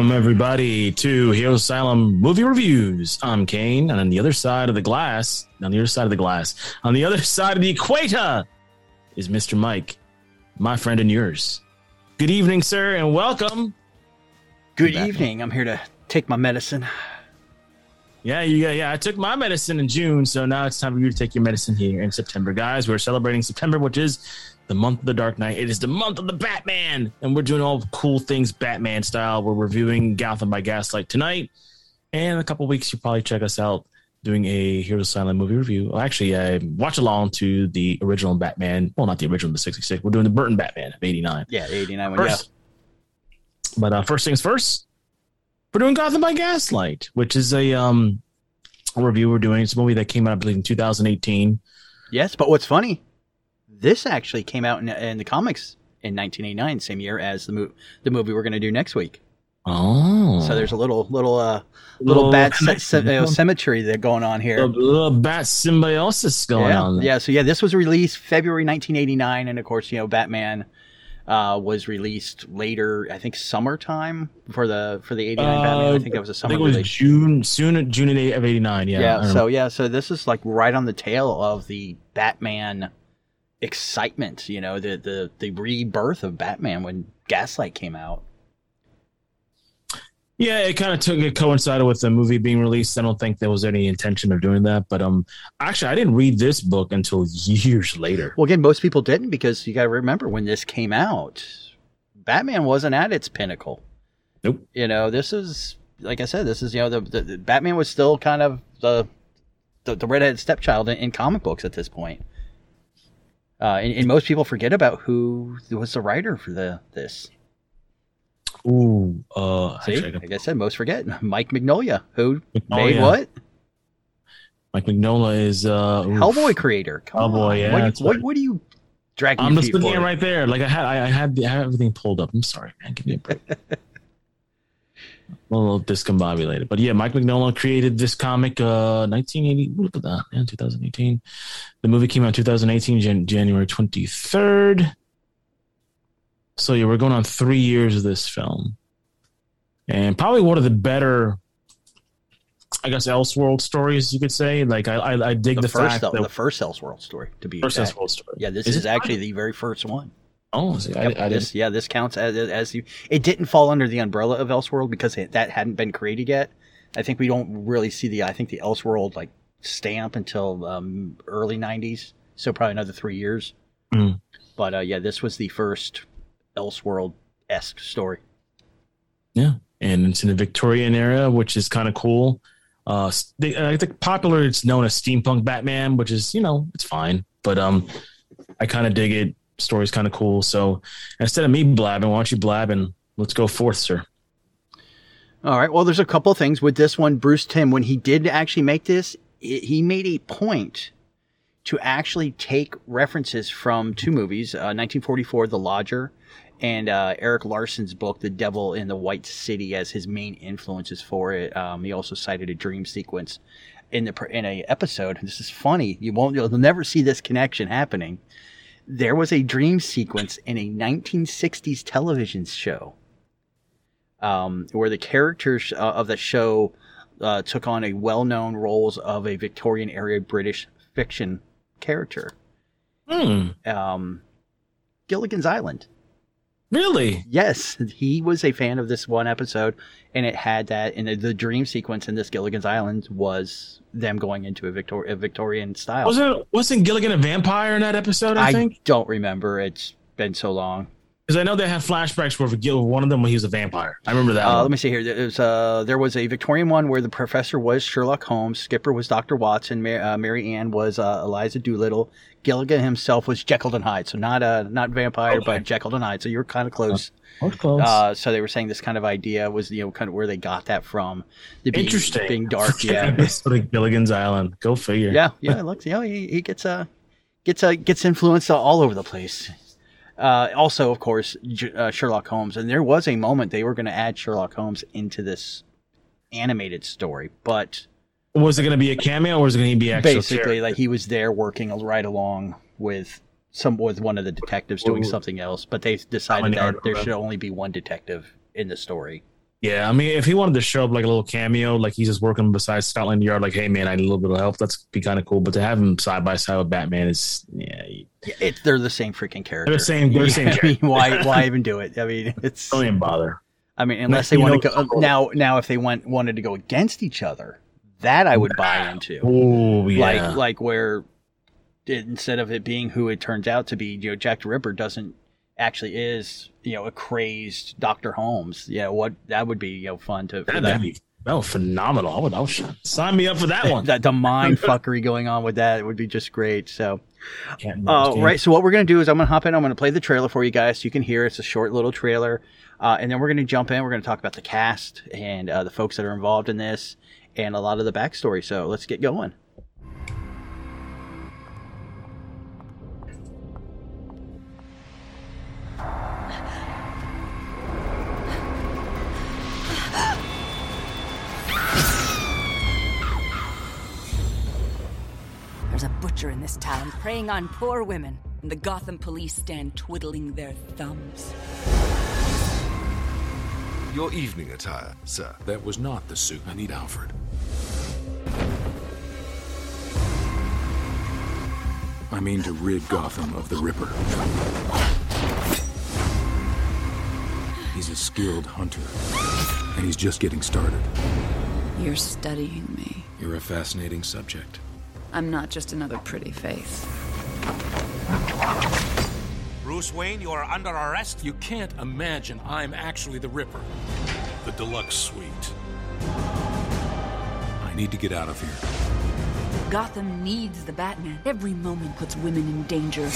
Welcome, everybody, to Hero Asylum Movie Reviews. I'm Kane, and on the other side of the glass, on the other side of the glass, on the other side of the equator is Mr. Mike, my friend and yours. Good evening, sir, and welcome. Good evening. I'm here to take my medicine. Yeah, yeah, yeah. I took my medicine in June, so now it's time for you to take your medicine here in September, guys. We're celebrating September, which is the month of the Dark Knight. It is the month of the Batman, and we're doing all cool things Batman style. We're reviewing Gotham by Gaslight tonight, and in a couple weeks you'll probably check us out doing a Hero Asylum movie review. Well, actually, I watch along to the original Batman. Well, not the original, the '66. We're doing the Burton Batman of '89. Yeah, 89 one. Yeah. But uh, first things first, we're doing Gotham by Gaslight, which is a um a review we're doing. It's a movie that came out, I believe, in 2018. Yes, but what's funny, this actually came out in, in the comics in 1989, same year as the, mo- the movie we're going to do next week. Oh, So there's a little little uh little, bat ce- ce- you symmetry that going on a here. little bat symbiosis going yeah, on. there. yeah. So yeah, this was released February 1989, and of course, you know, Batman uh, was released later. I think summertime for the for the 89 Batman. I think that was a I summer think it was release. June, soon June of '89. Yeah, yeah so yeah so this is like right on the tail of the batman excitement you know the the the rebirth of batman when gaslight came out yeah, it kind of took it coincided with the movie being released. I don't think there was any intention of doing that, but um, actually, I didn't read this book until years later. well again most people didn't because you got to remember when this came out batman wasn't at its pinnacle Nope. you know this is like i said this is you know the, the, the batman was still kind of the the, the redheaded stepchild in, in comic books at this point uh, and, and most people forget about who was the writer for the this Ooh, uh, See, I like I said, most forget Mike Mignola, who Mignola. made what? Mike Mignola is uh, oof. Hellboy creator. Come Hellboy, on. yeah, what, what, right. what are you dragging I'm just looking at it right there. Like I had, I, I had, the, I had everything pulled up. I'm sorry, man. Give me a break. a little discombobulated, but yeah, Mike Mignola created this comic, uh, 1980. Look at that, man, 2018. The movie came out 2018, Jan- January 23rd. So yeah, we're going on three years of this film, and probably one of the better, I guess, Elseworld stories you could say. Like I, I, I dig The, the, first, fact though, that the first Elseworld story, to be first exact. Elseworld story. Yeah, this Is is, actually the very first one. Oh, I, Yep, I didn't this, yeah, this counts as, as you. It didn't fall under the umbrella of Elseworld because it, that hadn't been created yet. I think we don't really see the. I think the Elseworld like stamp until um, early '90s, so probably another three years. Mm. But uh, yeah, this was the first Elseworld esque story. Yeah, and it's in the Victorian era, which is kind of cool. Uh, they, I think popular it's known as steampunk Batman, which is you know it's fine, but um, I kind of dig it. Story's kind of cool. So instead of me blabbing, why don't you blab and let's go forth, sir? All right. Well, there's a couple things with this one. Bruce Timm, when he did actually make this, i- he made a point to actually take references from two movies, uh, 1944, The Lodger, and uh, Erik Larson's book, The Devil in the White City, as his main influences for it. Um, he also cited a dream sequence in the in a episode. This is funny. You won't. You'll never see this connection happening. There was a dream sequence in a 1960s television show um, where the characters uh, of the show uh, took on a well-known roles of a Victorian era British fiction character. Hmm. Um, Gilligan's Island. Really? Yes, he was a fan of this one episode, and it had that. And the, dream sequence in this Gilligan's Island was them going into a, Victor, a Victorian style. Wasn't wasn't Gilligan a vampire in that episode? I, I think don't remember. It's been so long. Because I know they have flashbacks where Gil, one of them when he was a vampire. I remember that. Uh, let me see here. There was, uh, there was a Victorian one where the professor was Sherlock Holmes, Skipper was Dr. Watson, Mar- uh, Mary Ann was uh, Eliza Doolittle, Gilligan himself was Jekyll and Hyde. So not uh, not vampire, Okay. but Jekyll and Hyde. So you're kind of close. Close. Uh, so they were saying this kind of idea was you know kind of where they got that from. The being, Interesting. being dark. Yeah, Episode of Gilligan's Island. Go figure. yeah, yeah. It looks, you know, he, he gets uh, gets uh, gets influenced all over the place. Uh, also, of course, J- uh, Sherlock Holmes, and there was a moment they were going to add Sherlock Holmes into this animated story, but Was it going to be a cameo or was it going to be actual? basically, character? like he was there working right along with some with one of the detectives doing Ooh. something else, but they decided that there should only be one detective in the story. Yeah, I mean, if he wanted to show up like a little cameo, like he's just working beside Scotland Yard, like, hey man, I need a little bit of help. That's be kind of cool. But to have him side by side with Batman is, yeah, it, they're the same freaking character. They're the same. They're the same. I mean, why? Why even do it? I mean, it's don't even bother. I mean, unless they want to go now. Now, if they went wanted to go against each other, that I would buy into. Oh yeah, like like where instead of it being who it turns out to be, you know, Jack the Ripper doesn't actually is you know a crazed Doctor Holmes. Yeah, what that would be you know fun to. That, would be oh phenomenal. I would, I would sign me up for that one. that the mind fuckery going on with that would be just great. So. Uh, right. So what we're gonna do is I'm gonna hop in. I'm gonna play the trailer for you guys so you can hear. It's a short little trailer, uh, and then we're gonna jump in. We're gonna talk about the cast and uh, the folks that are involved in this, and a lot of the backstory. So let's get going. Butcher in this town preying on poor women, and the Gotham police stand twiddling their thumbs. Your evening attire, sir. That was not the suit. I need Alfred. I mean to rid Gotham of the Ripper. He's a skilled hunter, and he's just getting started. You're studying me. You're a fascinating subject. I'm not just another pretty face. Bruce Wayne, you are under arrest? You can't imagine I'm actually the Ripper. The deluxe suite. I need to get out of here. Gotham needs the Batman. Every moment puts women in danger.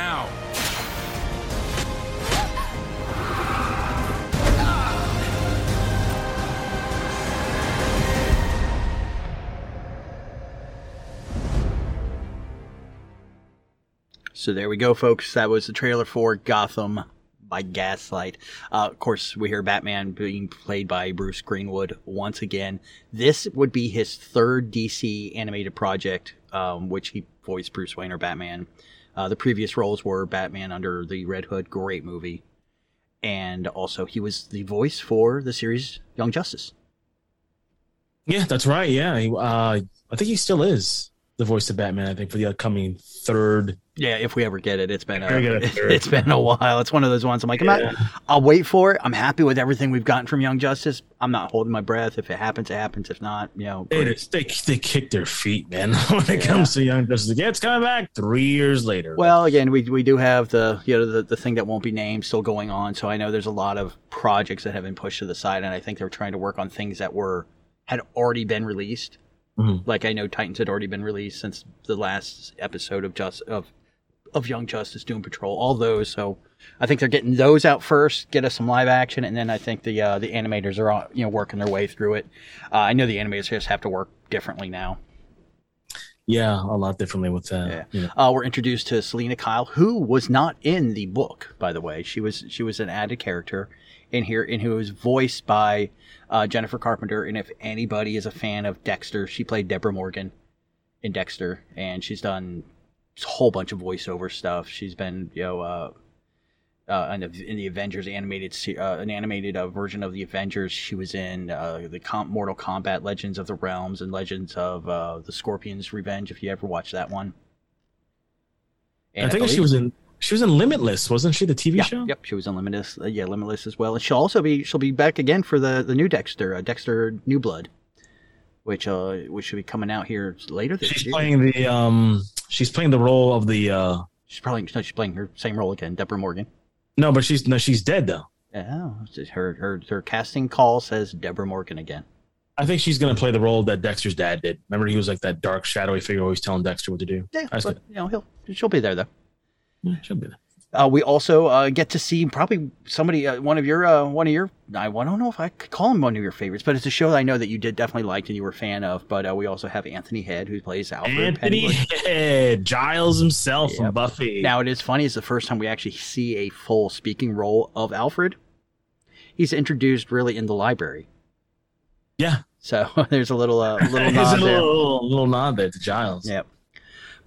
Now! So there we go, folks. That was the trailer for Gotham by Gaslight. Uh, of course, we hear Batman being played by Bruce Greenwood once again. This would be his third DC animated project, um, which he voiced Bruce Wayne or Batman. Uh, the previous roles were Batman under the Red Hood, great movie, and also he was the voice for the series Young Justice. Yeah, that's right. Yeah, he, uh, I think he still is the voice of Batman. I think for the upcoming third yeah, if we ever get it, it's been a, it's been a while. It's one of those ones. I'm like, I'm not. I'll wait for it. I'm happy with everything we've gotten from Young Justice. I'm not holding my breath. If it happens, it happens. If not, you know, they they, they kick their feet, man. when it yeah. comes to Young Justice, again, it's coming back three years later. Well, again, we we do have the you know the the thing that won't be named still going on. So I know there's a lot of projects that have been pushed to the side, and I think they're trying to work on things that were had already been released. Mm-hmm. Like I know Titans had already been released since the last episode of just of of Young Justice, Doom Patrol, all those. So I think they're getting those out first, get us some live action, and then I think the uh, the animators are you know working their way through it. Uh, I know the animators just have to work differently now. Yeah, a lot differently with that. Yeah. yeah. Uh, we're introduced to Selina Kyle, who was not in the book, by the way. She was she was an added character in here, and who was voiced by uh, Jennifer Carpenter. And if anybody is a fan of Dexter, she played Deborah Morgan in Dexter, and she's done a whole bunch of voiceover stuff. She's been, you know, uh, uh, in, the, in the Avengers animated, uh, an animated uh, version of the Avengers. She was in uh, the Com- Mortal Kombat Legends of the Realms and Legends of uh, the Scorpion's Revenge. If you ever watched that one, and I think I she was in. She was in Limitless, wasn't she? The TV yeah, show. Yep, she was in Limitless. Uh, yeah, Limitless as well. And she'll also be she'll be back again for the the new Dexter, Dexter New Blood which uh which should be coming out here later this she's year. playing the um she's playing the role of the uh she's probably no, she's playing her same role again, Deborah Morgan. No, but she's no she's dead though. Yeah, her her her casting call says Deborah Morgan again. I think she's going to play the role that Dexter's dad did. Remember, he was like that dark, shadowy figure, always telling Dexter what to do. Yeah, but, you know, he'll she'll be there though. Yeah, she'll be there. Uh, we also uh, get to see probably somebody, uh, one of your, uh, one of your. I, I don't know if I could call him one of your favorites, but it's a show that I know that you did definitely liked and you were a fan of. But uh, we also have Anthony Head who plays Alfred. Anthony Head, Giles himself yep. from Buffy. Now it is funny; it's the first time we actually see a full speaking role of Alfred. He's introduced really in the library. Yeah, So there's a little uh, little nod a there. little, little nod there to Giles. Yep.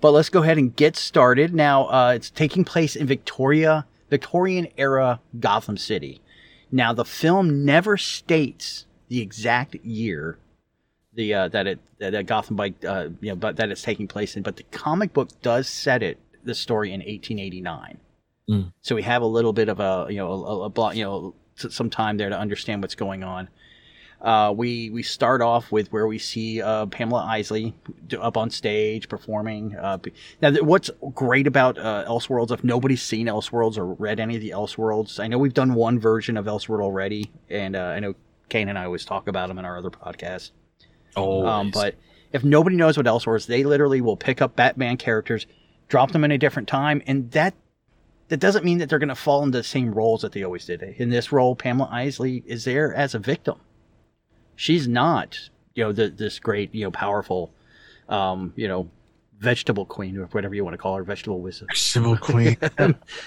But let's go ahead and get started. Now, uh, it's taking place in Victoria, Victorian era Gotham City. Now, the film never states the exact year the uh, that it that Gotham by uh, you know, but that it's taking place in. But the comic book does set it the story in 1889. Mm. So we have a little bit of a you know a, a block you know some time there to understand what's going on. Uh, we we start off with where we see uh, Pamela Isley up on stage performing. Uh, now, th- what's great about uh, Elseworlds? If nobody's seen Elseworlds or read any of the Elseworlds, I know we've done one version of Elseworld already, and uh, I know Kane and I always talk about them in our other podcast. Oh, Um, but if nobody knows what Elseworlds, they literally will pick up Batman characters, drop them in a different time, and that that doesn't mean that they're going to fall into the same roles that they always did. In this role, Pamela Isley is there as a victim. She's not, you know, the, this great, you know, powerful, um, you know, vegetable queen or whatever you want to call her, vegetable wizard. Civil Queen.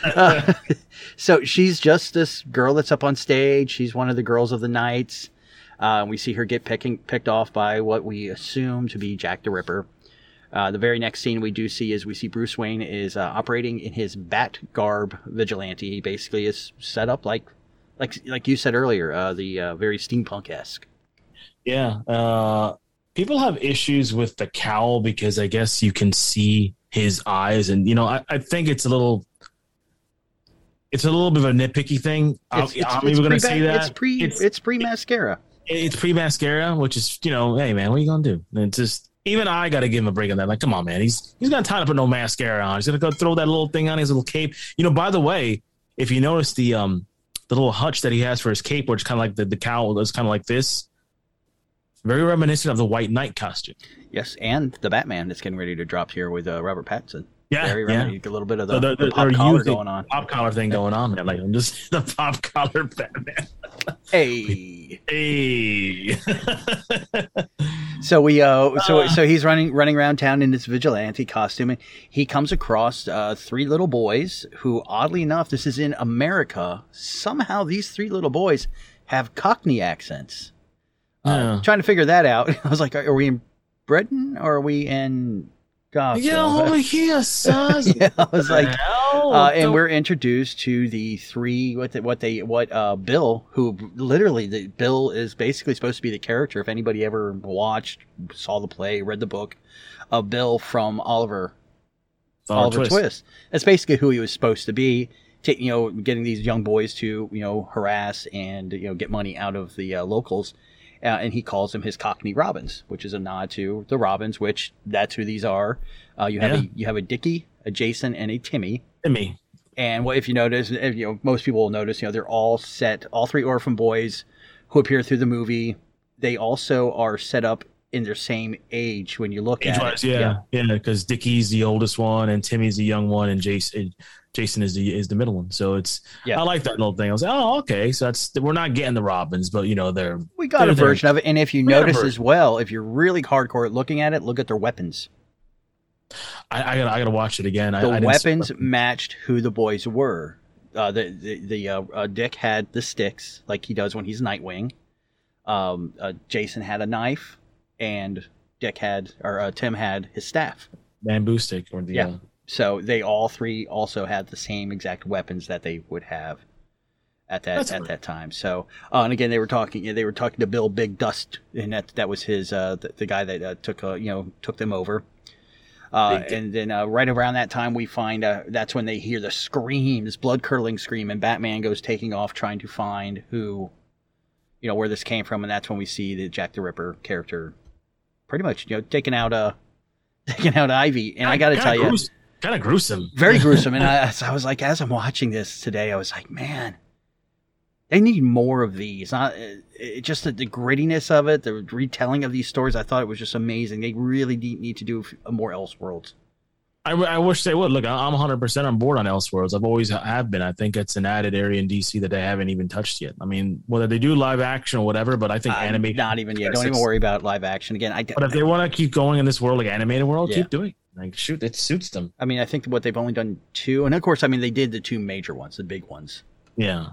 Uh, so she's just this girl that's up on stage. She's one of the girls of the nights. Uh, we see her get picking, picked off by what we assume to be Jack the Ripper. Uh, the very next scene we do see is we see Bruce Wayne is uh, operating in his bat garb vigilante. He basically is set up like, like, like you said earlier, uh, the uh, very steampunk esque. Yeah. Uh, people have issues with the cowl because I guess you can see his eyes, and you know, I, I think it's a little, it's a little bit of a nitpicky thing. I'm even going to say that it's pre It's- it's, pre mascara. it's pre mascara, which is you know, hey man, what are you gonna do? And it's just even I got to give him a break on that. Like, come on, man, he's he's gonna time to put no mascara on. He's gonna go throw that little thing on his little cape. You know, by the way, if you notice the um the little hutch that he has for his cape, which kind of like the the cowl is kind of like this, very reminiscent of the White Knight costume. Yes, and the Batman that's getting ready to drop here with uh, Robert Pattinson. Yeah, Very yeah. reminiscent. A little bit of the, So they're- the pop collar going on. Pop collar thing going on, man. Like I'm just the pop collar Batman. Hey. Hey. So we uh so so he's running running around town in this vigilante costume and he comes across uh three little boys who oddly enough this is in America. Somehow these three little boys have cockney accents. Yeah. Trying to figure that out. I was like are we in Britain or are we in Gotham? Get over here, son. yeah, I was like uh, and we're introduced to the three what the, what they what uh Bill who literally the Bill is basically supposed to be the character if anybody ever watched saw the play read the book of Bill from Oliver Oliver Twist. That's basically who he was supposed to be. you know, getting these young boys to you know harass and you know get money out of the uh, locals, uh, and he calls them his Cockney Robins, which is a nod to the Robins, which that's who these are. Uh, you have Yeah. a you have a Dickie, a Jason, and a Timmy. me. And what if you notice, if, you know, most people will notice, you know, they're all set, all three orphan boys who appear through the movie. They also are set up in their same age when you look Age at wise, it. yeah, yeah, because Dickie's the oldest one, and Timmy's the young one, and Jason, Jason is the is the middle one. So it's Yeah. I like that little thing. I was like, oh, okay, so that's we're not getting the Robins, but you know they're We got They're a version of it, and if you We got a notice as well, if you're really hardcore looking at it, look at their weapons. I, I gotta I gotta watch it again. I, The I didn't- weapons matched who the boys were. Uh, the the, the uh, uh, Dick had the sticks like he does when he's Nightwing. Um, uh, Jason had a knife, and Dick had or uh, Tim had his staff. bamboo stick or the Yeah. uh, So they all three also had the same exact weapons that they would have at that That's at that time. So uh, and again they were talking they were talking to Bill Big Dust and that that was his uh, the, the guy that uh, took uh, you know took them over. Uh, and then uh, right around that time we find uh, that's when they hear the scream, this blood curdling scream, and Batman goes taking off trying to find who, you know, where this came from, and that's when we see the Jack the Ripper character, pretty much you know taking out uh taking out Ivy. And I got to tell you, kind of gruesome. very gruesome. And I, I was like, as I'm watching this today, I was like, man, they need more of these. Not it, it- just the, the grittiness of it, the retelling of these stories. I thought it was just amazing. They really need, need to do more Elseworlds. I, I wish they would. Look, I'm 100 percent on board on Elseworlds. I've always have been. I think it's an added area in DC that they haven't even touched yet. I mean, whether they do live action or whatever, but I think I'm animated. not even yet. Don't even worry about live action again. I, But if they want to keep going in this world, like animated world, Yeah. keep doing. it. Like, shoot, it suits them. I mean, I think what they've only done two, and of course, I mean, they did the two major ones, the big ones. Yeah.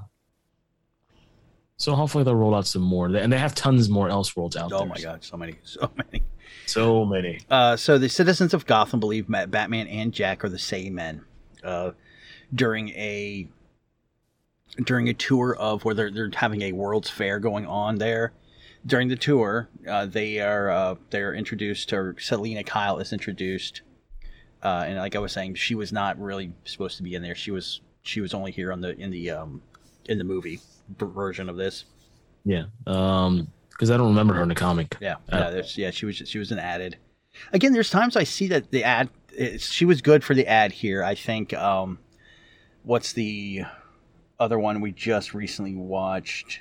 So hopefully they'll roll out some more, and they have tons more Elseworlds out there. Oh my god, so many, so many. so many. Uh, so the citizens of Gotham believe Ma- Batman and Jack are the same men. Uh, during a during a tour of where they're, they're having a World's Fair going on there. During the tour, uh, they are uh, they're introduced, or Selina Kyle is introduced, uh, and like I was saying, she was not really supposed to be in there. She was she was only here on the in the um, in the movie version of this. Yeah. Um, because I don't remember her in the comic. Yeah, Uh, yeah, there's, yeah. She was she was an added. Again, there's times I see that the ad. She was good for the ad here. I think. Um, what's the other one we just recently watched?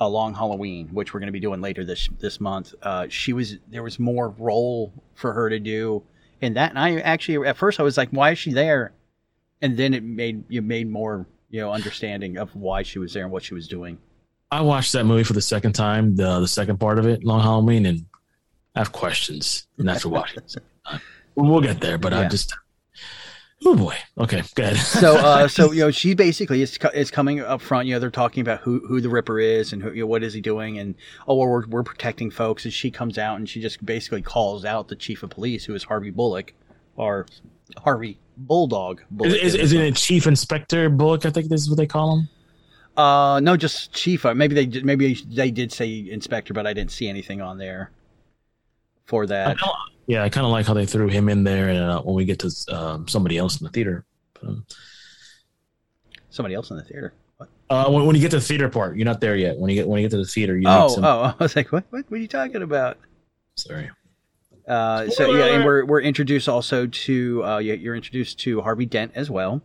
A Long Halloween, which we're going to be doing later this this month. Uh, she was there was more role for her to do in that, and I actually at first I was like, why is she there? And then it made you made more you know understanding of why she was there and what she was doing. I watched that movie for the second time, the the second part of it, Long Halloween, and I have questions. And after watching. Uh, we'll get there. But I Yeah. just, oh boy. Okay, Good. so uh so you know she basically is, is coming up front you know they're talking about who who the ripper is and who, you know, what is he doing and oh well, we're, we're protecting folks and she comes out and she just basically calls out the chief of police who is harvey bullock or harvey bulldog is, bullock is, is it Chief Inspector Bullock? I think this is what they call him. uh no just chief uh, maybe they did- maybe they did say inspector but i didn't see anything on there for I that kinda- yeah, I kind of like how they threw him in there, and uh, when we get to um, somebody else in the theater. Um, somebody else in the theater? Uh, when, when you get to the theater part, you're not there yet. When you get when you get to the theater, you oh some. oh i was like what what, what are you talking about Sorry. Uh, so yeah, and we're we're introduced also to uh, you- you're introduced to Harvey Dent as well,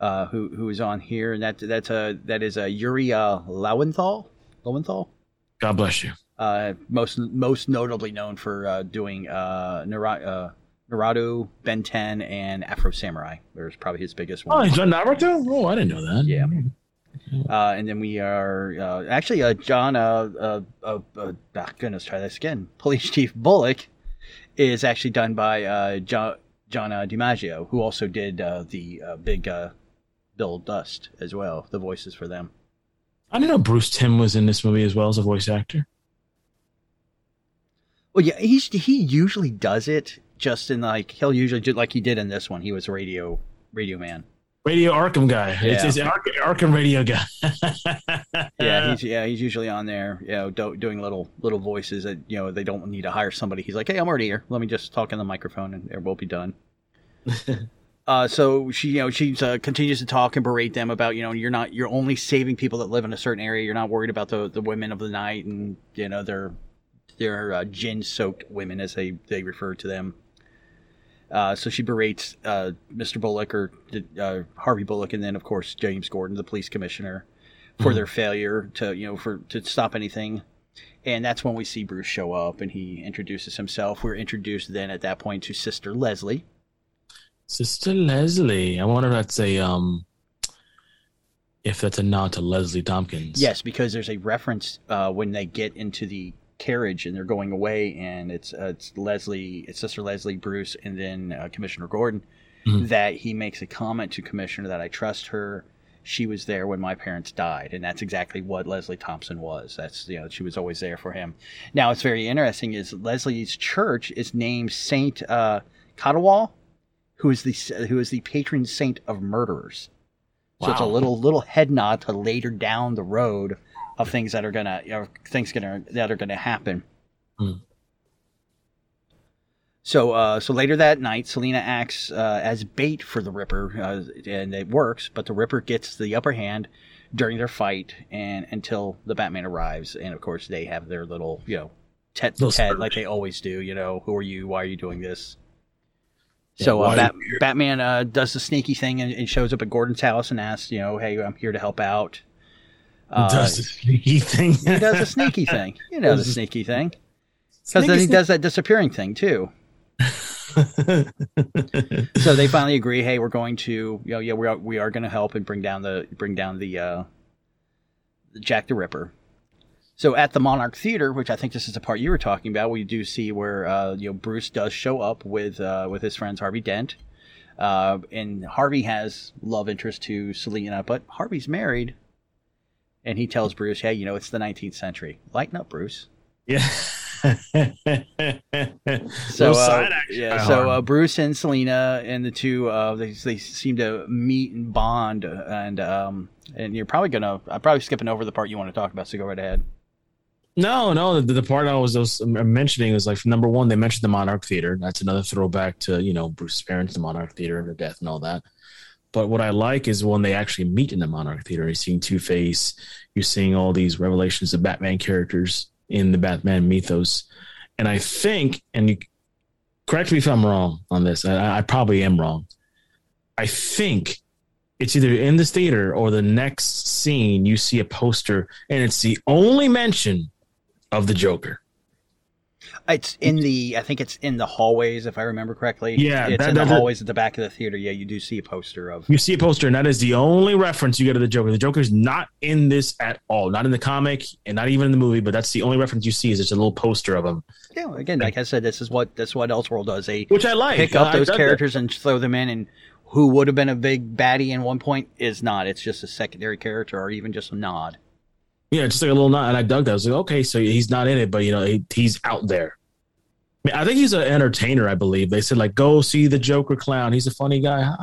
uh, who who is on here, and that that's a that is a Yuri uh, Lowenthal. Lowenthal, God bless you. uh, most most notably known for uh, doing uh, Nara- uh, Naruto, Ben 10, and Afro Samurai. There's probably his biggest Oh, one. he's done Naruto. Oh, I didn't know that. Yeah. Uh, and then we are uh, actually uh, John. Uh, uh, uh, uh, ah, goodness, try this again. Police Chief Bullock is actually done by uh, John John uh, DiMaggio, who also did uh, the uh, big uh, Bill Dust as well. The voices for them. I didn't know Bruce Timm was in this movie as well as a voice actor. Well, yeah, he's he usually does it just in like he'll usually do like he did in this one. He was radio radio man. Radio Arkham guy. It's, Yeah. it's Ark- Arkham Radio guy. Yeah, he's yeah he's usually on there, you know, do, doing little little voices that you know they don't need to hire somebody. He's like, hey, I'm already here. Let me just talk in the microphone, and it will be done. uh, so she, you know, she uh, continues to talk and berate them about, you know, you're not, you're only saving people that live in a certain area. You're not worried about the the women of the night, and you know, they're they're uh, gin soaked women as they they refer to them. Uh, so she berates uh, Mr. Bullock or uh, Harvey Bullock, and then of course James Gordon, the police commissioner, for their failure to you know for to stop anything. And that's when we see Bruce show up, and he introduces himself. We're introduced then at that point to Sister Leslie. Sister Leslie. I wonder if that's a um if that's a nod to Leslie Tompkins. Yes, because there's a reference uh, when they get into the carriage and they're going away, and it's uh, it's Leslie, it's Sister Leslie, Bruce, and then uh, Commissioner Gordon. Mhm. That he makes a comment to Commissioner that I trust her. She was there when my parents died, and that's exactly what Leslie Thompson was. That's you know she was always there for him. Now it's very interesting is Leslie's church is named Saint uh, who is the who is the patron saint of murderers. So it's a little little head nod to later down the road of things that are gonna things gonna that are gonna happen. Hmm. So uh, so later that night, Selina acts uh, as bait for the Ripper, uh, and it works. But the Ripper gets the upper hand during their fight, and until the Batman arrives, and of course they have their little you know tet to Little tet like they always do. You know, who are you? Why are you doing this? Yeah, So uh, Bat- are you here? Batman uh, does the sneaky thing and, and shows up at Gordon's house and asks, you know, hey, I'm here to help out. Uh, does the sneaky thing. he does a sneaky thing. You know the sneaky thing. Because then he Sneaky does that disappearing thing too. So they finally agree. Hey, we're going to, you know, yeah, we are we are going to help and bring down the bring down the uh, Jack the Ripper. So at the Monarch Theater, which I think this is the part you were talking about, we do see where uh, you know Bruce does show up with uh, with his friends Harvey Dent, uh, and Harvey has love interest to Selina, but Harvey's married And he tells Bruce, "Hey, you know it's the 19th century. Lighten up, Bruce." Yeah. So uh, yeah, so uh, Bruce and Selina and the two uh, they they seem to meet and bond and um and you're probably gonna I'm probably skipping over the part you want to talk about. So go right ahead. No, no. The, the part I was, I was mentioning was like number one, they mentioned the Monarch Theater. That's another throwback to you know Bruce's parents, the Monarch Theater, and their death and all that. But what I like is when they actually meet in the Monarch Theater. You're seeing Two Face. You're seeing all these revelations of Batman characters in the Batman mythos. And I think, and you correct me if I'm wrong on this. I, I probably am wrong. I think it's either in this theater or the next scene you see a poster, and it's the only mention of the Joker. It's in the I think it's in the hallways if I remember correctly. Yeah, it's that- in the hallways at the back of the theater. Yeah, you do see a poster of. You see a poster, and that is the only reference you get to the Joker. The Joker's not in this at all, not in the comic, and not even in the movie. But that's the only reference you see is it's a little poster of him, Yeah, again, like I said, this is what this is what Elseworld does. They which I like. pick up I those dug that. characters and throw them in, and who would have been a big baddie in one point is not. It's just a secondary character or even just a nod. Yeah, just like a little nod. And I dug that. I was like, okay, so he's not in it, but you know, he, he's out there. I, mean, I think he's an entertainer. I believe they said like, go see the Joker clown. He's a funny guy.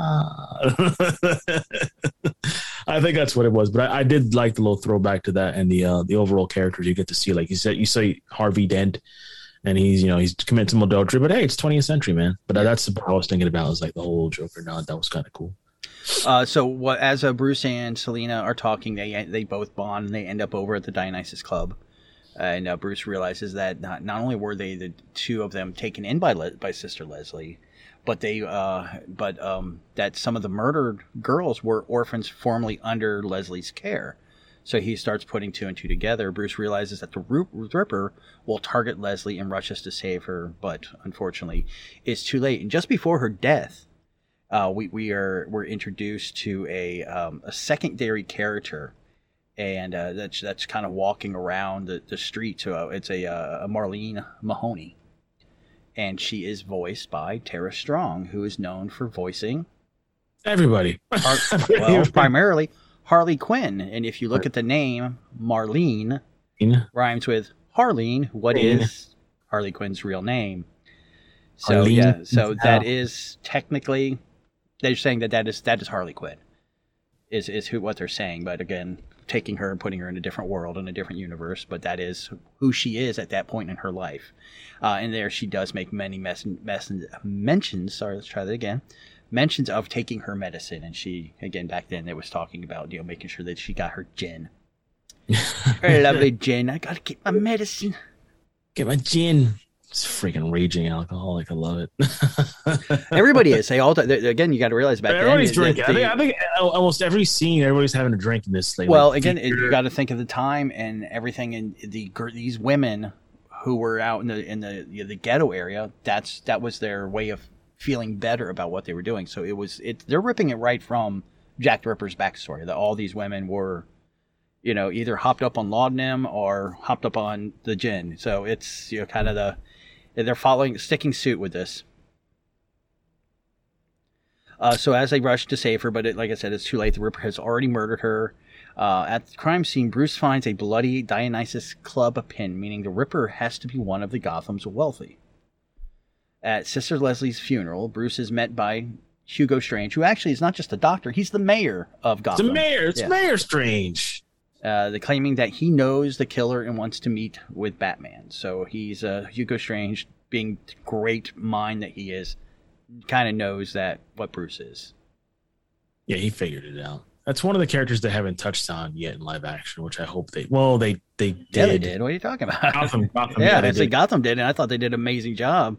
I think that's what it was. But I, I did like the little throwback to that and the uh, the overall characters you get to see. Like you said, you say Harvey Dent, and he's you know he's committed some adultery. But hey, it's 20th century, man. But that's what I was thinking about. Was like the whole Joker nod. That was kind of cool. Uh, so what, as uh, Bruce and Selina are talking, they they both bond and they end up over at the Dionysus Club. And uh, Bruce realizes that not, not only were they the two of them taken in by Le- by Sister Leslie, but they uh, but um, that some of the murdered girls were orphans formerly under Leslie's care. So he starts putting two and two together. Bruce realizes that the Ripper will target Leslie and rushes to save her, but unfortunately, it's too late. And just before her death, uh, we we are we're introduced to a um, a secondary character, and uh, that's that's kind of walking around the, the street. So uh, it's a, uh, a Marlene Mahoney, and she is voiced by Tara Strong, who is known for voicing Everybody. Har- well primarily Harley Quinn. And if you look at the name Marlene, rhymes with Harleen. What is Harley Quinn's real name? So Harleen yeah, so that is technically they're saying that that is that is Harley Quinn. Is is who what they're saying, but again, taking her and putting her in a different world in a different universe. But that is who she is at that point in her life. Uh, and there she does make many mess, mess, mentions. Sorry, let's try that again. Mentions of taking her medicine, and she again back then it was talking about you know making sure that she got her gin. Her lovely gin. I gotta get my medicine. Get my gin. It's freaking raging alcoholic. I love it. Everybody is. They all they- again. You got to realize back Everybody's then. drinking. that I, think, I think almost every scene, everybody's having a drink in this. Like, well, like, again, it- you got to think of the time and everything, and the these women who were out in the in the you know, the ghetto area. That's that was their way of feeling better about what they were doing. So it was it. They're ripping it right from Jack the Ripper's backstory. That all these women were, you know, either hopped up on laudanum or hopped up on the gin. So it's you know kind of the they're following sticking suit with this. Uh, so as they rush to save her, but it, like I said, it's too late. The Ripper has already murdered her. Uh, at the crime scene, Bruce finds a bloody Dionysus club pin, meaning the Ripper has to be one of the Gotham's wealthy. At Sister Leslie's funeral, Bruce is met by Hugo Strange, who actually is not just a doctor; he's the mayor of Gotham. The mayor. It's Yeah. Mayor Strange. Uh, the claiming that he knows the killer and wants to meet with Batman. So he's uh, Hugo Strange, being the great mind that he is, kind of knows that what Bruce is. Yeah, he figured it out. That's one of the characters they haven't touched on yet in live action, which I hope they. Well, they they did. Yeah, they did. What are you talking about? Gotham, Gotham. yeah, they I say did. Gotham did, and I thought they did an amazing job.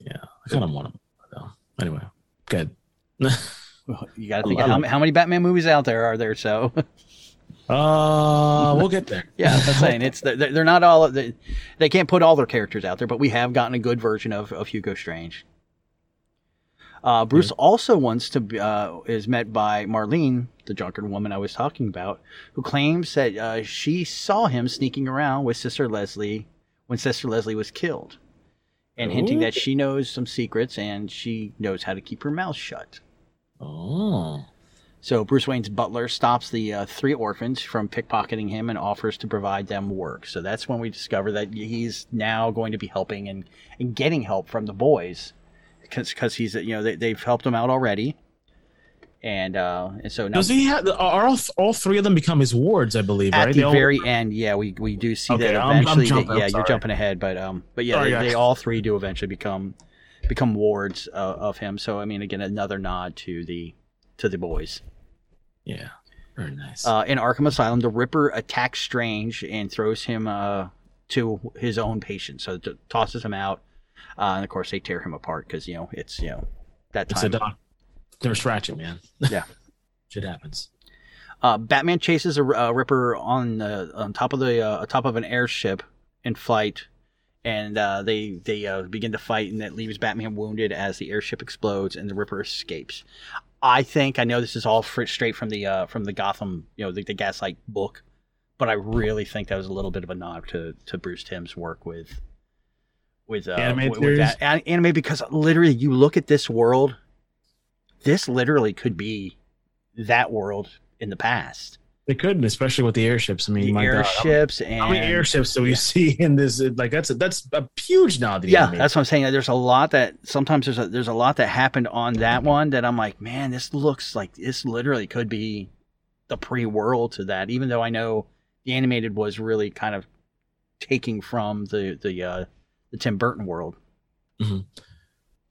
Yeah, I kind of want them though. Anyway, good. You got to think how, how many Batman movies out there are there? So Uh, we'll get there. yeah, that's saying it's they're, they're not all they, they can't put all their characters out there, but we have gotten a good version of, of Hugo Strange. Uh, Bruce also wants to be, uh, is met by Marlene, the drunken woman I was talking about, who claims that uh, she saw him sneaking around with Sister Leslie when Sister Leslie was killed, and hinting that she knows some secrets and she knows how to keep her mouth shut. Oh, So Bruce Wayne's butler stops the uh, three orphans from pickpocketing him and offers to provide them work. So that's when we discover that he's now going to be helping and, and getting help from the boys because he's you know they, they've helped him out already. And uh, and so now Does he have? Are all, all three of them become his wards? I believe. at right? the They all- very end, yeah, we, we do see Okay, that I'm- I'm eventually. jumping, I'm yeah, you're jumping ahead, but um, but yeah, Sorry, they, guys. they all three do eventually become become wards uh, of him. So I mean, again, another nod to the to the boys. Yeah. Very nice. Uh, in Arkham Asylum, the Ripper attacks Strange and throws him uh, to his own patient. So t- tosses him out, uh, and of course they tear him apart because you know it's you know that it's a time. doc. Nurse Ratched, man. Yeah. Shit happens. Uh, Batman chases a, a Ripper on the on top of the uh, top of an airship in flight, and uh, they they uh, begin to fight, and that leaves Batman wounded as the airship explodes and the Ripper escapes. I think I know this is all straight from the uh, from the Gotham, you know, the, the Gaslight book, but I really think that was a little bit of a nod to to Bruce Timm's work with with uh, Animated with, with that anime because literally you look at this world, this literally could be that world in the past. They couldn't, especially with the airships. I mean, The my God, airships and How many airships do we see in this? Like that's a, that's a huge nod. yeah, anime. that's what I'm saying. There's a lot that sometimes there's a there's a lot that happened on that one that I'm like, man, this looks like this literally could be the pre-world to that. Even though I know the animated was really kind of taking from the the uh, the Tim Burton world.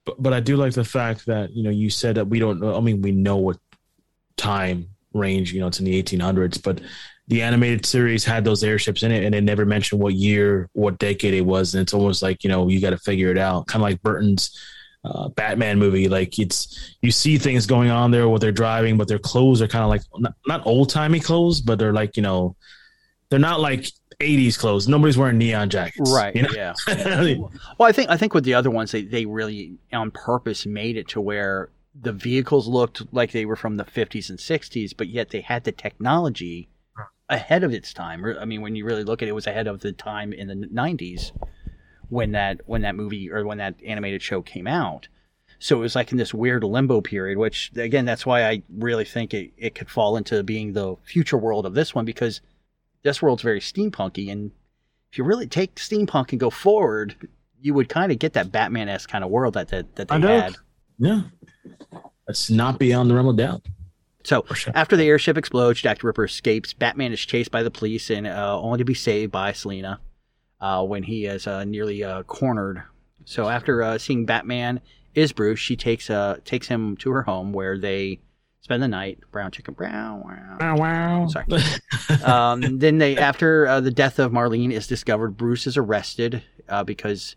but, but I do like the fact that you know you said that we don't know. I mean, we know what time range you know it's in the 1800s, but the animated series had those airships in it, and it never mentioned what year, what decade it was, and it's almost like you know you got to figure it out, kind of like Burton's. Uh, Batman movie, like it's you see things going on there, what they're driving, but their clothes are kind of like not, not old timey clothes, but they're like you know, they're not like '80s clothes. Nobody's wearing neon jackets, Right. You know? Yeah. yeah. Well, I think I think with the other ones, they they really on purpose made it to where the vehicles looked like they were from the 50s and 60s, but yet they had the technology ahead of its time. I mean, when you really look at it, it was ahead of the time in the 90s when that when that movie or when that animated show came out. So it was like in this weird limbo period, which again, that's why I really think it, it could fall into being the future world of this one because this world's very steampunky and if you really take steampunk and go forward, you would kind of get that Batman esque kind of world that that, that they had. Yeah. That's not beyond the realm of doubt. So sure. after the airship explodes, Jack the Ripper escapes. Batman is chased by the police and uh, only to be saved by Selina uh, when he is uh, nearly uh, cornered. So after uh, seeing Batman is Bruce, she takes uh, takes him to her home where they spend the night. Brown chicken, brown. Wow. Wow, wow. Sorry. um, then they, after uh, the death of Marlene is discovered, Bruce is arrested uh, because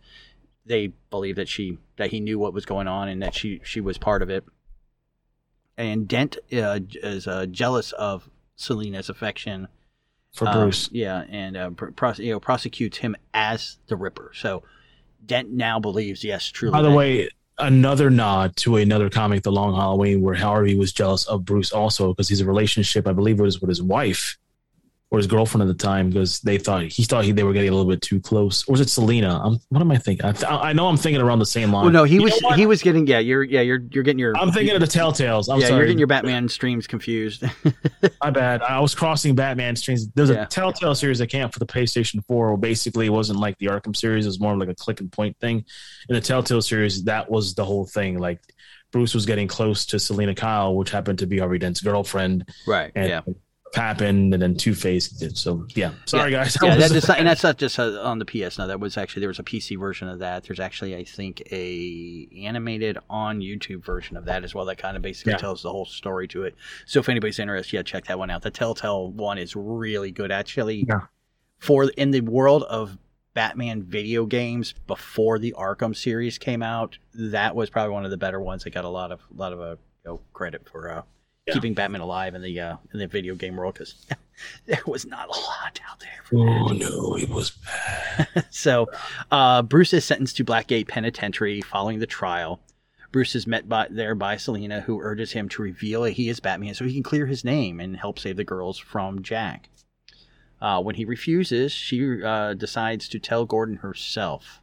they believe that she that he knew what was going on and that she she was part of it. And Dent uh, is uh, jealous of Selina's affection For um, Bruce. yeah, and uh, pr- you know prosecutes him as the Ripper. So Dent now believes, yes, truly. By the way, another nod to another comic, The Long Halloween, where Harvey was jealous of Bruce also because he's a relationship, I believe it was with his wife or his girlfriend at the time because they thought he thought he, they were getting a little bit too close. Or was it Selina? I'm, what am I thinking? I, th- I know I'm thinking around the same line. well, no, he You was he was getting yeah, you're yeah, you're you're getting your I'm thinking of the Telltales. I'm yeah, sorry. you're getting your Batman streams confused. My bad. I was crossing Batman streams. There's Yeah. a Telltale series that came out for the PlayStation 4. Where basically, it wasn't like the Arkham series. It was more like a click and point thing. In the Telltale series, that was the whole thing. Like Bruce was getting close to Selina Kyle, which happened to be Harvey Dent's girlfriend, right. and yeah. Happened, and then Two Face did. So yeah, sorry guys. Yeah, that is, and that's not just uh, on the PS. No, that was actually there was a PC version of that. There's actually, I think, a animated on YouTube version of that as well. That kind of basically Yeah. tells the whole story to it. So if anybody's interested, yeah, check that one out. The Telltale one is really good, actually. Yeah. For in the world of Batman video games before the Arkham series came out, that was probably one of the better ones. That got a lot of lot of uh, you know, credit for uh, Yeah. keeping Batman alive in the uh, in the video game world because there was not a lot out there. Oh no, it was bad. so, uh, Bruce is sentenced to Blackgate Penitentiary following the trial. Bruce is met by, there by Selina, who urges him to reveal that he is Batman so he can clear his name and help save the girls from Jack. Uh, when he refuses, she uh, decides to tell Gordon herself,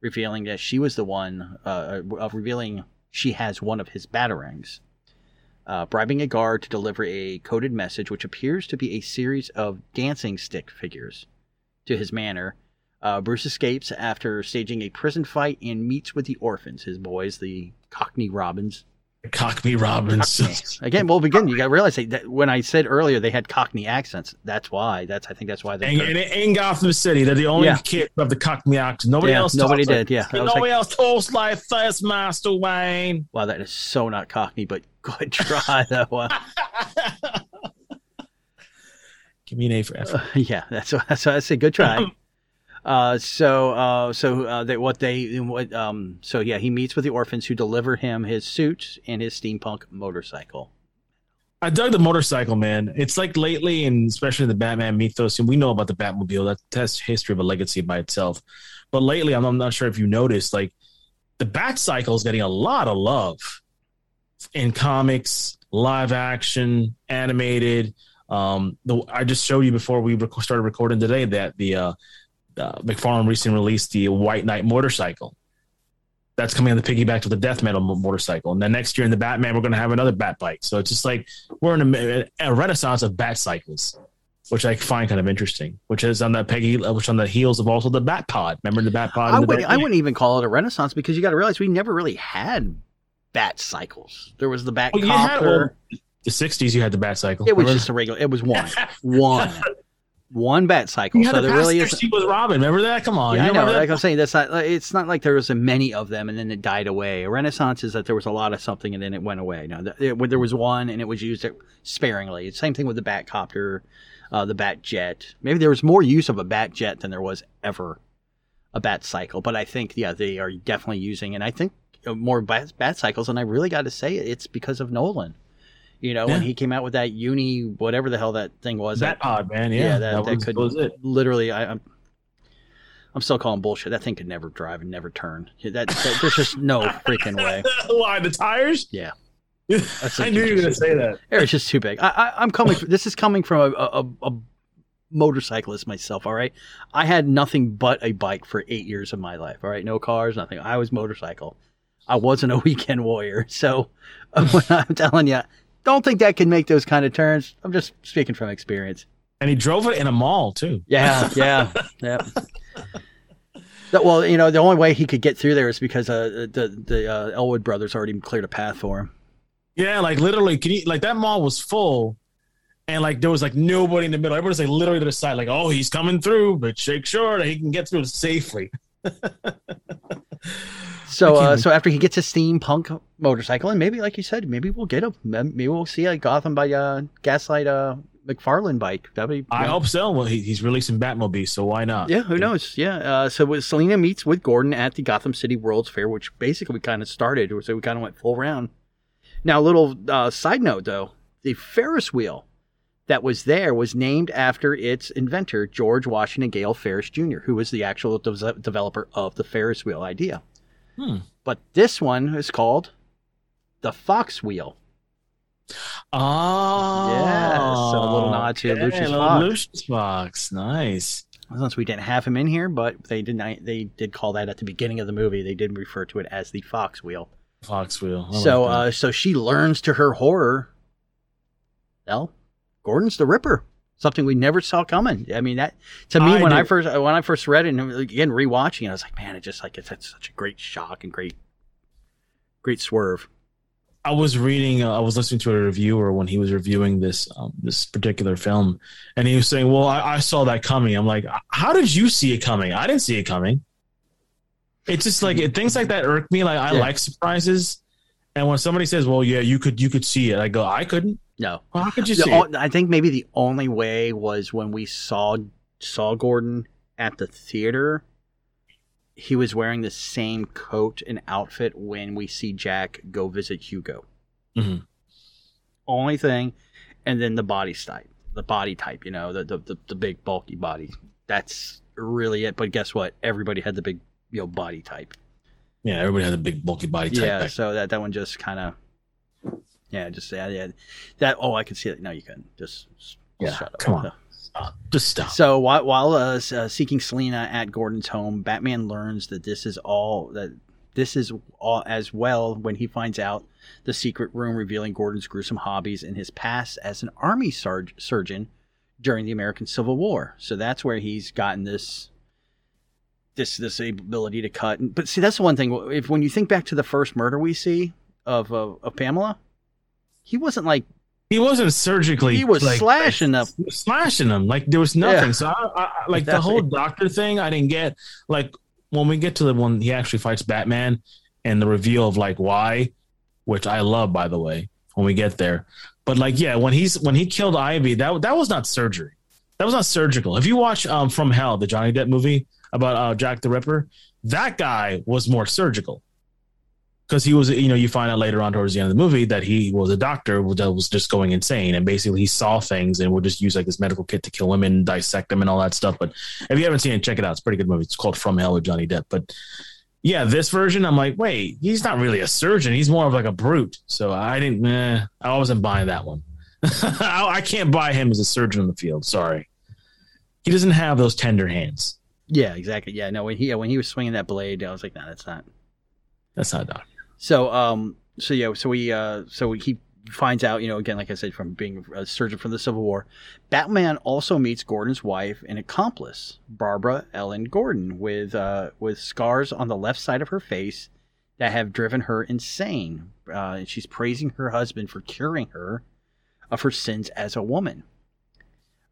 revealing that she was the one, uh, uh, revealing she has one of his batarangs. Uh, bribing a guard to deliver a coded message, which appears to be a series of dancing stick figures to his manor. Uh, Bruce escapes after staging a prison fight and meets with the orphans, his boys, the Cockney Robins. Cockney Robins. Again, well, again, you got to realize that- that when I said earlier they had Cockney accents, that's why. That's I think that's why they. And, and in Gotham City, they're the only Yeah. kid have the Cockney accent. Nobody Yeah, else. nobody did, yeah. Nobody like- else talks like this, Master Wayne. wow, that is so not Cockney, but good try though. Uh, Give me an A for effort. yeah, that's that's what I say. Good try. Uh, so, uh, so uh, they, what they, what, um, so yeah, he meets with the orphans who deliver him his suit and his steampunk motorcycle. I dug the motorcycle, man. It's like lately, and especially the Batman mythos, and we know about the Batmobile. That, that's history of a legacy by itself. But lately, I'm, I'm not sure if you noticed, like the Bat Cycle is getting a lot of love in comics, live action, animated. Um, the, I just showed you before we rec- started recording today that the uh, uh, McFarlane recently released the White Knight motorcycle. That's coming on the piggyback to the Death Metal motorcycle, and then next year in the Batman, we're going to have another Bat bike. So it's just like we're in a, a renaissance of Bat cycles, which I find kind of interesting. Which is on the Peggy, uh, which on the heels of also the Bat Pod. Remember the Bat Pod? I would, I wouldn't even call it a renaissance because you got to realize we never really had bat cycles. There was the bat Well, you had- well, the '60s, you had the Bat cycle. it was Remember? just a regular. It was one, one, one bat cycle. So the there really is. was Robin. Remember that? Come on. Yeah, You I know. Like that? I'm saying, that's not. It's not like there was a many of them and then it died away. A renaissance is that there was a lot of something and then it went away. No, it- there was one and it was used sparingly. Same thing with the bat copter, uh, the bat jet. Maybe there was more use of a bat jet than there was ever a bat cycle. But I think yeah, they are definitely using, and I think uh, more bat, bat cycles. And I really got to say, it's because of Nolan. You know, when he came out with that uni, whatever the hell that thing was, Bat that Pod, man. Yeah, yeah, that, that, that was, could was it. literally. I, I'm, I'm still calling bullshit. That thing could never drive and never turn. That, that- there's just no freaking way. Why the tires? Yeah, I knew you were going to say that. it's just too big. I, I, I'm coming. this is coming from a, a, a motorcyclist myself. All right, I had nothing but a bike for eight years of my life. All right, no cars, nothing. I was motorcycle. I wasn't a weekend warrior. So when I'm telling you, don't think that can make those kind of turns. I'm just speaking from experience. And he drove it in a mall too. Yeah, yeah, yeah. That- well, you know, the only way he could get through there is because uh, the the uh, Elwood brothers already cleared a path for him. Yeah, like literally, can you, like that mall was full, and like there was like nobody in the middle. Everybody's like literally to the side, like, oh, he's coming through, but make sure that he can get through safely. So, uh, so after he gets a steampunk motorcycle, and maybe, like you said, maybe we'll get him. Maybe we'll see a Gotham by uh, Gaslight uh, McFarlane bike. That'd be. I yeah. hope so. Well, he, he's releasing Batmobile, so why not? Yeah, who knows? Yeah. Uh, so with Selina meets with Gordon at the Gotham City World's Fair, which basically we kind of started, so we kind of went full round. Now, a little uh, side note though, the Ferris wheel that was there was named after its inventor, George Washington Gale Ferris Jr., who was the actual de- developer of the Ferris wheel idea. Hmm. But this one is called the Fox wheel. Oh, Yeah, so a little nod to Lucius little Fox. Lucius Fox, nice. Since we didn't have him in here, but they did not, they did call that at the beginning of the movie. They did refer to it as the Fox wheel. Fox wheel. I so like uh so she learns to her horror well gordon's the ripper something we never saw coming i mean that to me I when i first when i first read it and again rewatching it i was like man it just like it's, it's such a great shock and great great swerve I was reading, uh, I was listening to a reviewer when he was reviewing this um, this particular film, and he was saying, "Well, I, I saw that coming." I'm like, "How did you see it coming? I didn't see it coming." It's just like it, things like that irk me. Like I Yeah. like surprises, and when somebody says, "Well, yeah, you could you could see it," I go, "I couldn't." No Well, how could you The see it? i think maybe the only way was when we saw saw gordon at the theater he was wearing the same coat and outfit when we see jack go visit hugo Mhm. only thing and then the body type the body type you know the, the the the big bulky body that's really it but guess what everybody had the big you know body type Yeah, everybody had a big bulky body type. yeah back so that that one just kind of yeah just yeah, yeah that oh i can see it no you couldn't just, just Yeah, shut up come on. Just stop. so while, while uh, uh, seeking selina at gordon's home batman learns that this is all that this is all as well when he finds out the secret room revealing Gordon's gruesome hobbies and his past as an army surgeon during the American Civil War. So that's where he's gotten this this this ability to cut. But see, that's the one thing. If when you think back to the first murder we see of of, of Pamela, he wasn't like He wasn't surgically. he was like, slashing up. slashing them like there was nothing. Yeah. So I, I, I- like the whole it. doctor thing, I didn't get. Like when we get to the one he actually fights Batman and the reveal of like why, which I love by the way. When we get there, but like yeah, when he's when he killed Ivy, that that was not surgery. That was not surgical. If you watch um, From Hell, the Johnny Depp movie about uh, Jack the Ripper, that guy was more surgical because he was, you know, you find out later on towards the end of the movie that he was a doctor that was just going insane, and basically he saw things and would just use like this medical kit to kill women, dissect them, and all that stuff. But if you haven't seen it, check it out. It's a pretty good movie. It's called From Hell with Johnny Depp. But yeah, this version, I'm like, wait, he's not really a surgeon. He's more of like a brute. So I didn't, eh, I wasn't buying that one. I, can't buy him as a surgeon in the field. Sorry, he doesn't have those tender hands. Yeah, exactly. Yeah, no, when he when he was swinging that blade, I was like, nah, that's not. That's not a doctor. So um so yeah so we uh so he finds out you know again like I said from being a surgeon from the Civil War, Batman also meets Gordon's wife and accomplice Barbara Ellen Gordon with uh with scars on the left side of her face that have driven her insane. Uh, and she's praising her husband for curing her of her sins as a woman.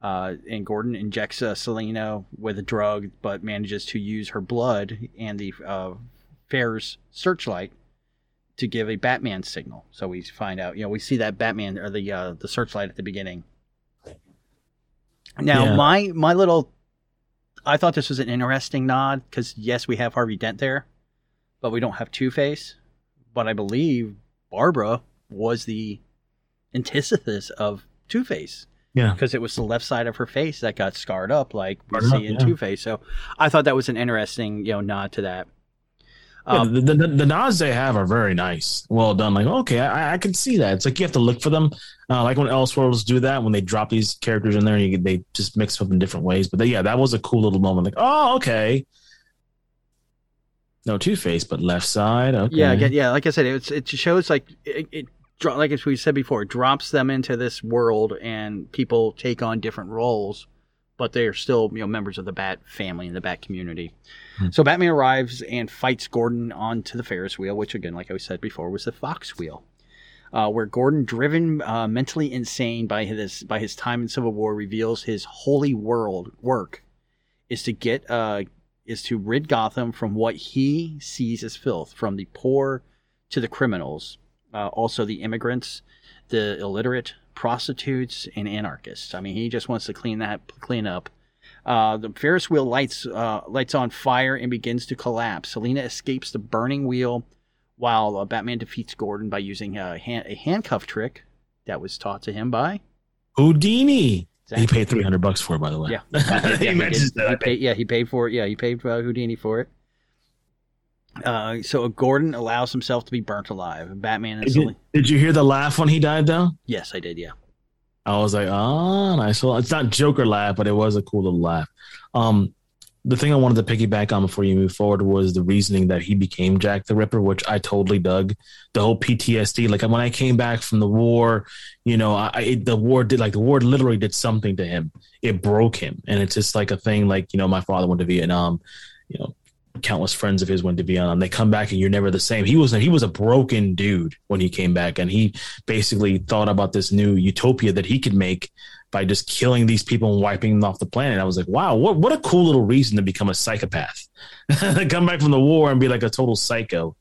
Uh, and Gordon injects uh, Selina with a drug, but manages to use her blood and the uh, Fair's searchlight to give a Batman signal. So we find out, you know, we see that Batman or the uh, the searchlight at the beginning. Now, Yeah. my my little, I thought this was an interesting nod because yes, we have Harvey Dent there, but we don't have Two Face. But I believe Barbara was the antithesis of Two Face Yeah. because it was the left side of her face that got scarred up, like we Scarred up, see in yeah. Two Face. So I thought that was an interesting, you know, nod to that. Um, the, the, the, the nods they have are very nice. Well done. Like, okay, I, I can see that. It's like you have to look for them. Uh, like when Elseworlds do that, when they drop these characters in there, you, they just mix them up in different ways. But yeah, that was a cool little moment. Like, oh, okay. No Two Face, but left side. Okay. Yeah, yeah. Like I said, it's it shows like it, it like as we said before, it drops them into this world, and people take on different roles, but they are still you know members of the Bat family and the Bat community. So Batman arrives and fights Gordon onto the Ferris wheel, which again, like I said before, was the Fox wheel. Uh, where Gordon, driven uh, mentally insane by his by his time in Civil War, reveals his holy world work is to get uh, is to rid Gotham from what he sees as filth, from the poor to the criminals, uh, also the immigrants, the illiterate, prostitutes, and anarchists. I mean, he just wants to clean that clean up. Uh, the Ferris wheel lights uh, lights on fire and begins to collapse. Selina escapes the burning wheel, while uh, Batman defeats Gordon by using a, hand, a handcuff trick that was taught to him by Houdini. He paid 300 bucks for it, by the way. Yeah. he Yeah, he, mentions that. He paid, yeah, he paid for it. Yeah, he paid uh, Houdini for it. Uh, so Gordon allows himself to be burnt alive. Batman and Did, Selina. did you hear the laugh when he died, though? Yes, I did. Yeah. I was like, oh, nice. Well, it's not Joker laugh, but it was a cool little laugh. Um, the thing I wanted to piggyback on before you move forward was the reasoning that he became Jack the Ripper, which I totally dug. The whole PTSD, like when I came back from the war, you know, I, I the war did like the war literally did something to him. It broke him, and it's just like a thing. Like you know, my father went to Vietnam. You know, countless friends of his went to be on. They come back and you're never the same. He was he was a broken dude when he came back, and he basically thought about this new utopia that he could make by just killing these people and wiping them off the planet. I was like, wow, what what a cool little reason to become a psychopath. come back from the war and be like a total psycho.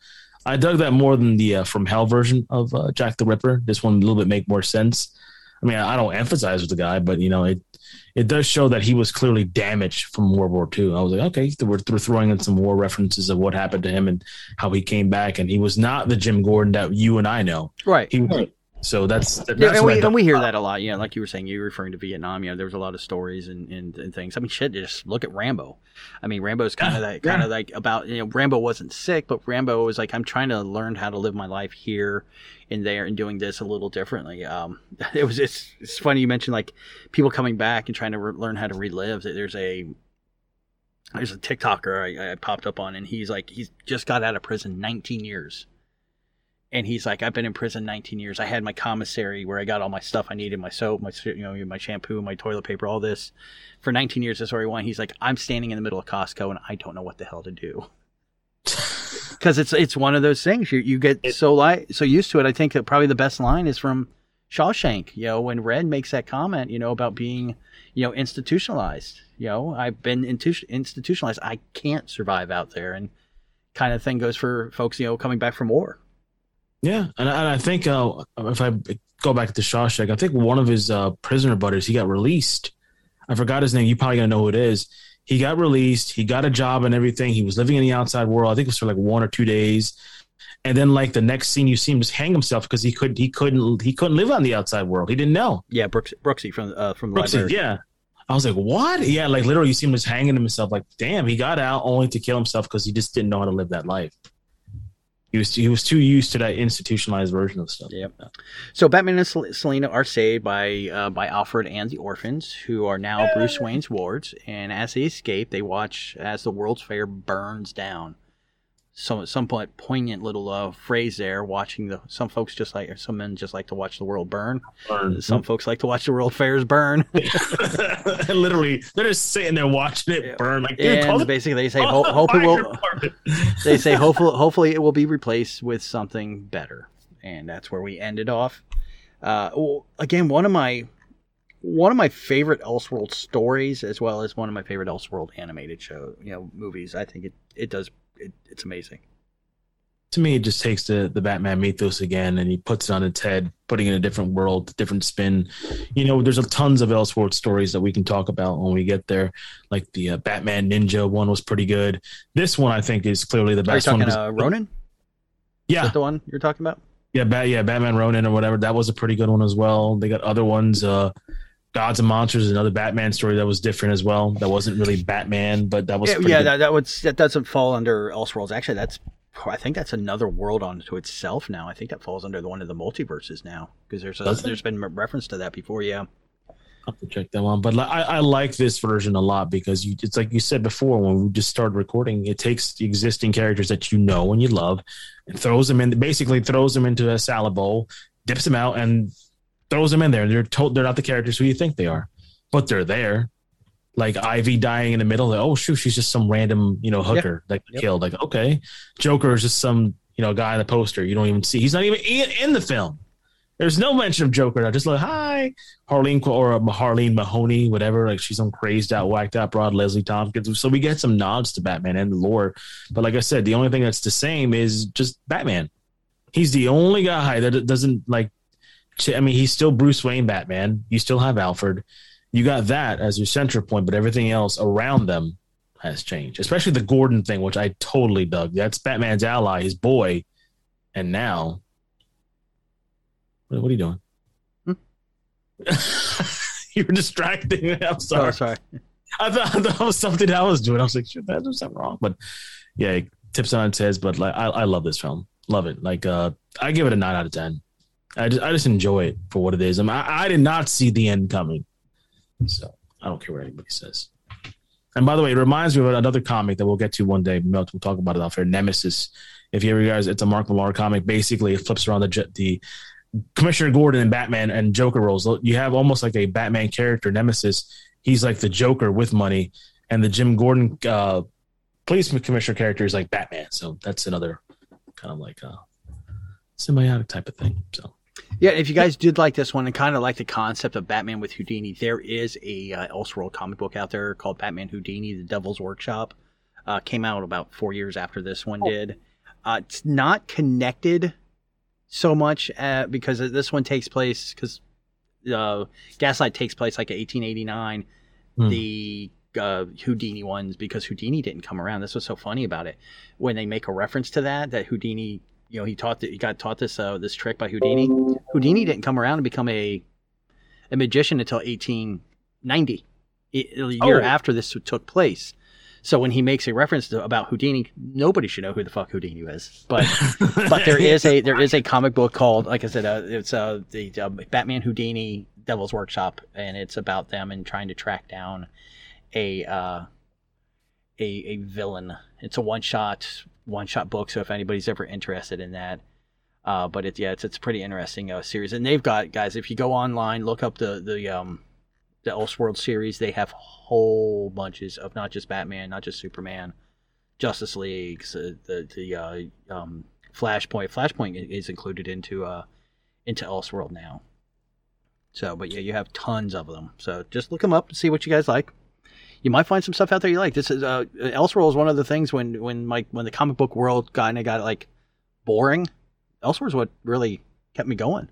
I dug that more than the uh, From Hell version of uh, Jack the Ripper. This one a little bit make more sense. I mean, I don't emphasize with the guy, but you know, it it does show that he was clearly damaged from World War II. I was like, okay, we're, we're throwing in some war references of what happened to him and how he came back, and he was not the Jim Gordon that you and I know. Right. He was, so that's that's Yeah, and we, and we hear that a lot. Yeah, like you were saying, you were referring to Vietnam. You know, there was a lot of stories and, and, and things. I mean, shit. Just look at Rambo. I mean, Rambo's kind of that kind yeah. of like about you know, Rambo wasn't sick, but Rambo was like, I'm trying to learn how to live my life here and there and doing this a little differently. Um, it was it's it's funny you mentioned like people coming back and trying to re- learn how to relive. There's a there's a TikToker I, I popped up on, and he's like, he's just got out of prison 19 years. And he's like, I've been in prison 19 years. I had my commissary where I got all my stuff I needed, my soap, my you know, my shampoo, my toilet paper, all this. For 19 years, that's where he went. He's like, I'm standing in the middle of Costco, and I don't know what the hell to do. Because it's it's one of those things you you get so li- so used to it. I think that probably the best line is from Shawshank. You know, when Red makes that comment, you know, about being you know institutionalized. You know, I've been intu- institutionalized. I can't survive out there, and kind of thing goes for folks. You know, coming back from war. Yeah, and, and I think uh, if I go back to Shawshank, I think one of his uh, prisoner buddies he got released. I forgot his name. You probably gonna know who it is. He got released. He got a job and everything. He was living in the outside world. I think it was for like one or two days. And then like the next scene, you see him just hang himself because he couldn't he couldn't he couldn't live on the outside world. He didn't know. Yeah, Brooks, Brooksy from uh, from the Brooksy, library. yeah. I was like, what? Yeah, like literally, you see him just hanging himself. Like, damn, he got out only to kill himself because he just didn't know how to live that life. He was he was too used to that institutionalized version of stuff. Yep. So Batman and Sel- Selina are saved by uh, by Alfred and the orphans, who are now Bruce Wayne's wards. And as they escape, they watch as the World's Fair burns down. Some somewhat poignant little uh, phrase there. Watching the some folks just like some men just like to watch the world burn. Burn. Some folks like to watch the World Fairs burn. literally, they're just sitting there watching it burn. Like, and basically they say, ho- hope it will. they say hopefully hopefully it will be replaced with something better and that's where we ended off uh, well, again one of my one of my favorite elseworld stories as well as one of my favorite elseworld animated show you know movies i think it it does it, it's amazing to me, it just takes the the Batman mythos again, and he puts it on its head, putting it in a different world, different spin. You know, there's a tons of Elseworld stories that we can talk about when we get there. Like the uh, Batman Ninja one was pretty good. This one, I think, is clearly the are you best one. talking because- uh, ronin is yeah, that the one you're talking about yeah, Bat, yeah, Batman Ronin or whatever. That was a pretty good one as well. They got other ones. Uh, Gods and Monsters, another Batman story that was different as well. That wasn't really Batman, but that was yeah, yeah that, that would that doesn't fall under elseworlds actually that's i think that's another world onto itself now i think that falls under the one of the multiverses now because there's a, there's been reference to that before yeah I'll have to check that one. But I, I like this version a lot because you, it's like you said before when we just started recording. It takes the existing characters that you know and you love, and throws them in. Basically, throws them into a salad bowl, dips them out, and throws them in there. They're told they're not the characters who you think they are, but they're there. Like Ivy dying in the middle. Like, oh shoot, she's just some random you know hooker that Yep. killed. Like okay, Joker is just some you know guy in the poster you don't even see. He's not even in, in the film. There's no mention of Joker. I just like hi, Harleen or uh, Harleen Mahoney, whatever. Like she's some crazed out, whacked out broad, Leslie Thompkins. So we get some nods to Batman and the lore. But like I said, the only thing that's the same is just Batman. He's the only guy that doesn't like. I mean, he's still Bruce Wayne Batman. You still have Alfred. You got that as your center point, but everything else around them has changed. Especially the Gordon thing, which I totally dug. That's Batman's ally, his boy, and now. What, are you doing? You're distracting me. I'm sorry. oh sorry I thought, I thought it was something I was doing. I was like, shit, there's something wrong. But yeah, tips on head. But like, I, I love this film. Love it. Like, uh, I give it a nine out of ten. I just, I just enjoy it for what it is. I, mean, I, I did not see the end coming, so I don't care what anybody says. And by the way, it reminds me of another comic that we'll get to one day. We'll we'll talk about it off here. Nemesis. If you ever guys, it's a Mark Millar comic. Basically, it flips around the the Commissioner Gordon and Batman and Joker roles. You have almost like a Batman character, Nemesis. He's like the Joker with money, and the Jim Gordon uh, police commissioner character is like Batman. So that's another kind of like a symbiotic type of thing. So Yeah, if you guys did like this one and kind of like the concept of Batman with Houdini, there is a uh, Elseworld comic book out there called Batman Houdini: The Devil's Workshop. Uh, came out about four years after this one did. Uh, it's not connected so much uh, because this one takes place because uh, Gaslight takes place like 1889. Hmm. The uh, Houdini ones because Houdini didn't come around. This was so funny about it when they make a reference to that that Houdini, you know, he taught that he got taught this uh, this trick by Houdini. Houdini didn't come around and become a a magician until 1890, a a year Oh. after this took place. So when he makes a reference to, about Houdini, nobody should know who the fuck Houdini is. But but there is a there is a comic book called like I said uh, it's uh, the uh, Batman Houdini Devil's Workshop and it's about them and trying to track down a uh, a, a villain. It's a one shot one shot book. So if anybody's ever interested in that, uh, but it's yeah, it's it's a pretty interesting uh, series. And they've got guys. If you go online, look up the the um the Elseworld series. They have whole bunches of not just Batman, not just Superman, Justice League, uh, the the uh, um, Flashpoint. Flashpoint is included into uh into Elseworld now. So, but yeah, you have tons of them. So just look them up and see what you guys like. You might find some stuff out there you like. This is uh, Elseworld is one of the things when when like when the comic book world kind of got like boring. Elseworld is what really kept me going.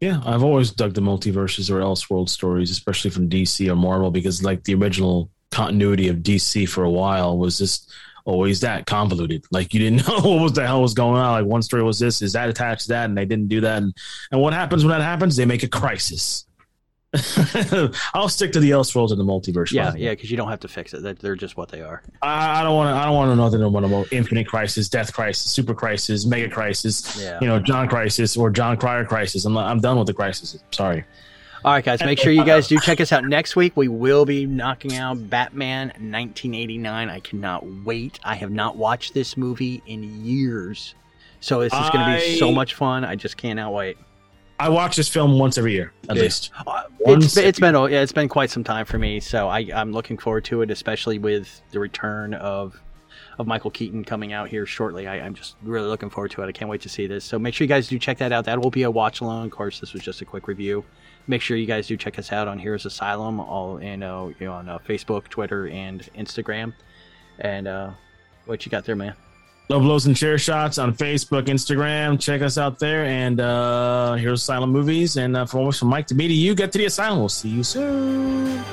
Yeah, I've always dug the multiverses or Elseworld stories, especially from DC or Marvel, because like the original continuity of DC for a while was just always that convoluted. Like you didn't know what was the hell was going on. Like one story was this, is that attached to that, and they didn't do that. And and what happens when that happens? They make a crisis. I'll stick to the Elseworlds and the multiverse. Yeah, yeah, because you don't have to fix it. They're just what they are. I, don't want to. I don't want to know nothing about Infinite Crisis, Death Crisis, Super Crisis, Mega Crisis. Yeah. You know, John Crisis or Jon Cryer Crisis. I'm I'm done with the crisis. Sorry. All right, guys, make sure you uh, guys do check us out next week. We will be knocking out Batman 1989. I cannot wait. I have not watched this movie in years. So this is going to be so much fun. I just cannot wait. I watch this film once every year, at Yeah. least. Uh, it's, it's been yeah, it's been quite some time for me, so I, I'm looking forward to it, especially with the return of of Michael Keaton coming out here shortly. I, I'm just really looking forward to it. I can't wait to see this. So make sure you guys do check that out. That will be a watch along. Of course, this was just a quick review. Make sure you guys do check us out on Heroes Asylum, all in uh, you know, on uh, Facebook, Twitter, and Instagram. And uh, what you got there, man? Low Blows and Chair Shots on Facebook, Instagram. Check us out there. And uh here's Asylum Movies. And uh, from Mike to me to you, get to the Asylum. We'll see you soon.